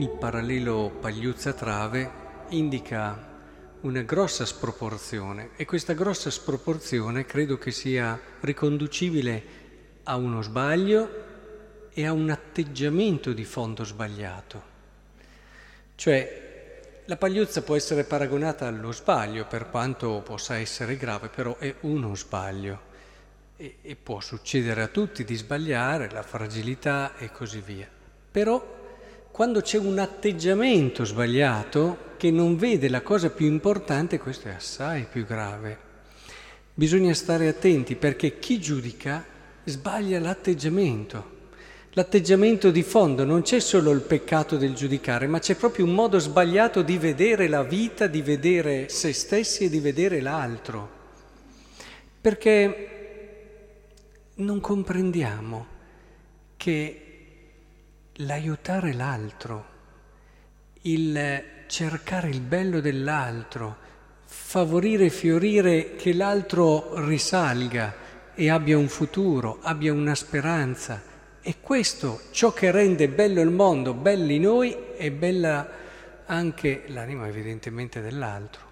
Il parallelo pagliuzza-trave indica una grossa sproporzione e questa grossa sproporzione credo che sia riconducibile a uno sbaglio e a un atteggiamento di fondo sbagliato. Cioè la pagliuzza può essere paragonata allo sbaglio per quanto possa essere grave, però è uno sbaglio e, e può succedere a tutti di sbagliare, la fragilità e così via. Però quando c'è un atteggiamento sbagliato che non vede la cosa più importante, questo è assai più grave. Bisogna stare attenti perché chi giudica sbaglia l'atteggiamento. L'atteggiamento di fondo non c'è solo il peccato del giudicare, ma c'è proprio un modo sbagliato di vedere la vita, di vedere se stessi e di vedere l'altro. Perché non comprendiamo che l'aiutare l'altro, il cercare il bello dell'altro, favorire e fiorire che l'altro risalga e abbia un futuro, abbia una speranza. E questo, ciò che rende bello il mondo, belli noi e bella anche l'anima evidentemente dell'altro.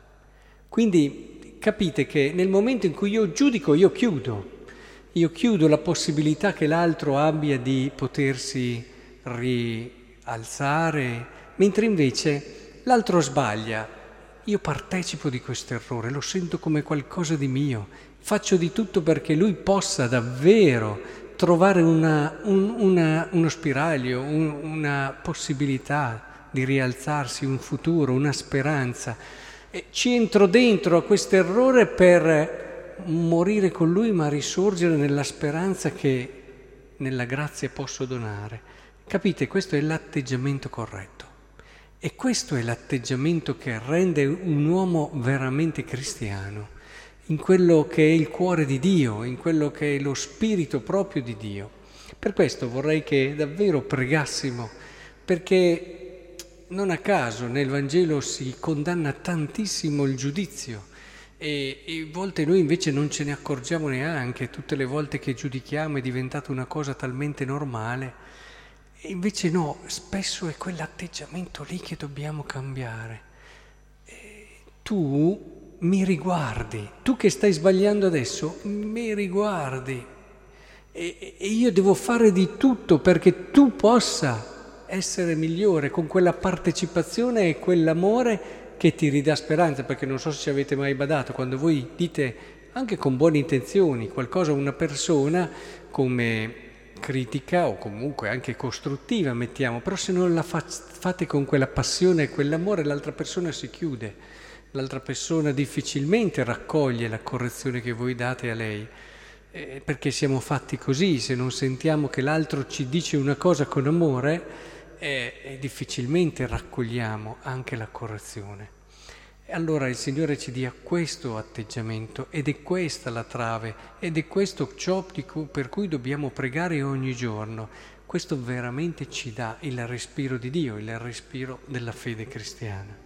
Quindi capite che nel momento in cui io giudico, io chiudo, io chiudo la possibilità che l'altro abbia di potersi rialzare, mentre invece l'altro sbaglia. Io partecipo di questo errore, lo sento come qualcosa di mio, faccio di tutto perché lui possa davvero trovare una, un, una, uno spiraglio, un, una possibilità di rialzarsi, un futuro, una speranza. E ci entro dentro a questo errore per morire con lui, ma risorgere nella speranza che nella grazia posso donare. Capite, questo è l'atteggiamento corretto. E questo è l'atteggiamento che rende un uomo veramente cristiano, in quello che è il cuore di Dio, in quello che è lo spirito proprio di Dio. Per questo vorrei che davvero pregassimo, perché non a caso nel Vangelo si condanna tantissimo il giudizio e, e a volte noi invece non ce ne accorgiamo neanche, tutte le volte che giudichiamo è diventata una cosa talmente normale invece no, spesso è quell'atteggiamento lì che dobbiamo cambiare. Tu mi riguardi, tu che stai sbagliando adesso, mi riguardi. E, e io devo fare di tutto perché tu possa essere migliore con quella partecipazione e quell'amore che ti ridà speranza, perché non so se ci avete mai badato, quando voi dite anche con buone intenzioni qualcosa a una persona come critica o comunque anche costruttiva, mettiamo, però se non la fa- fate con quella passione e quell'amore l'altra persona si chiude, l'altra persona difficilmente raccoglie la correzione che voi date a lei, eh, perché siamo fatti così, se non sentiamo che l'altro ci dice una cosa con amore, eh, difficilmente raccogliamo anche la correzione. E allora il Signore ci dia questo atteggiamento ed è questa la trave ed è questo ciò per cui dobbiamo pregare ogni giorno. Questo veramente ci dà il respiro di Dio, il respiro della fede cristiana.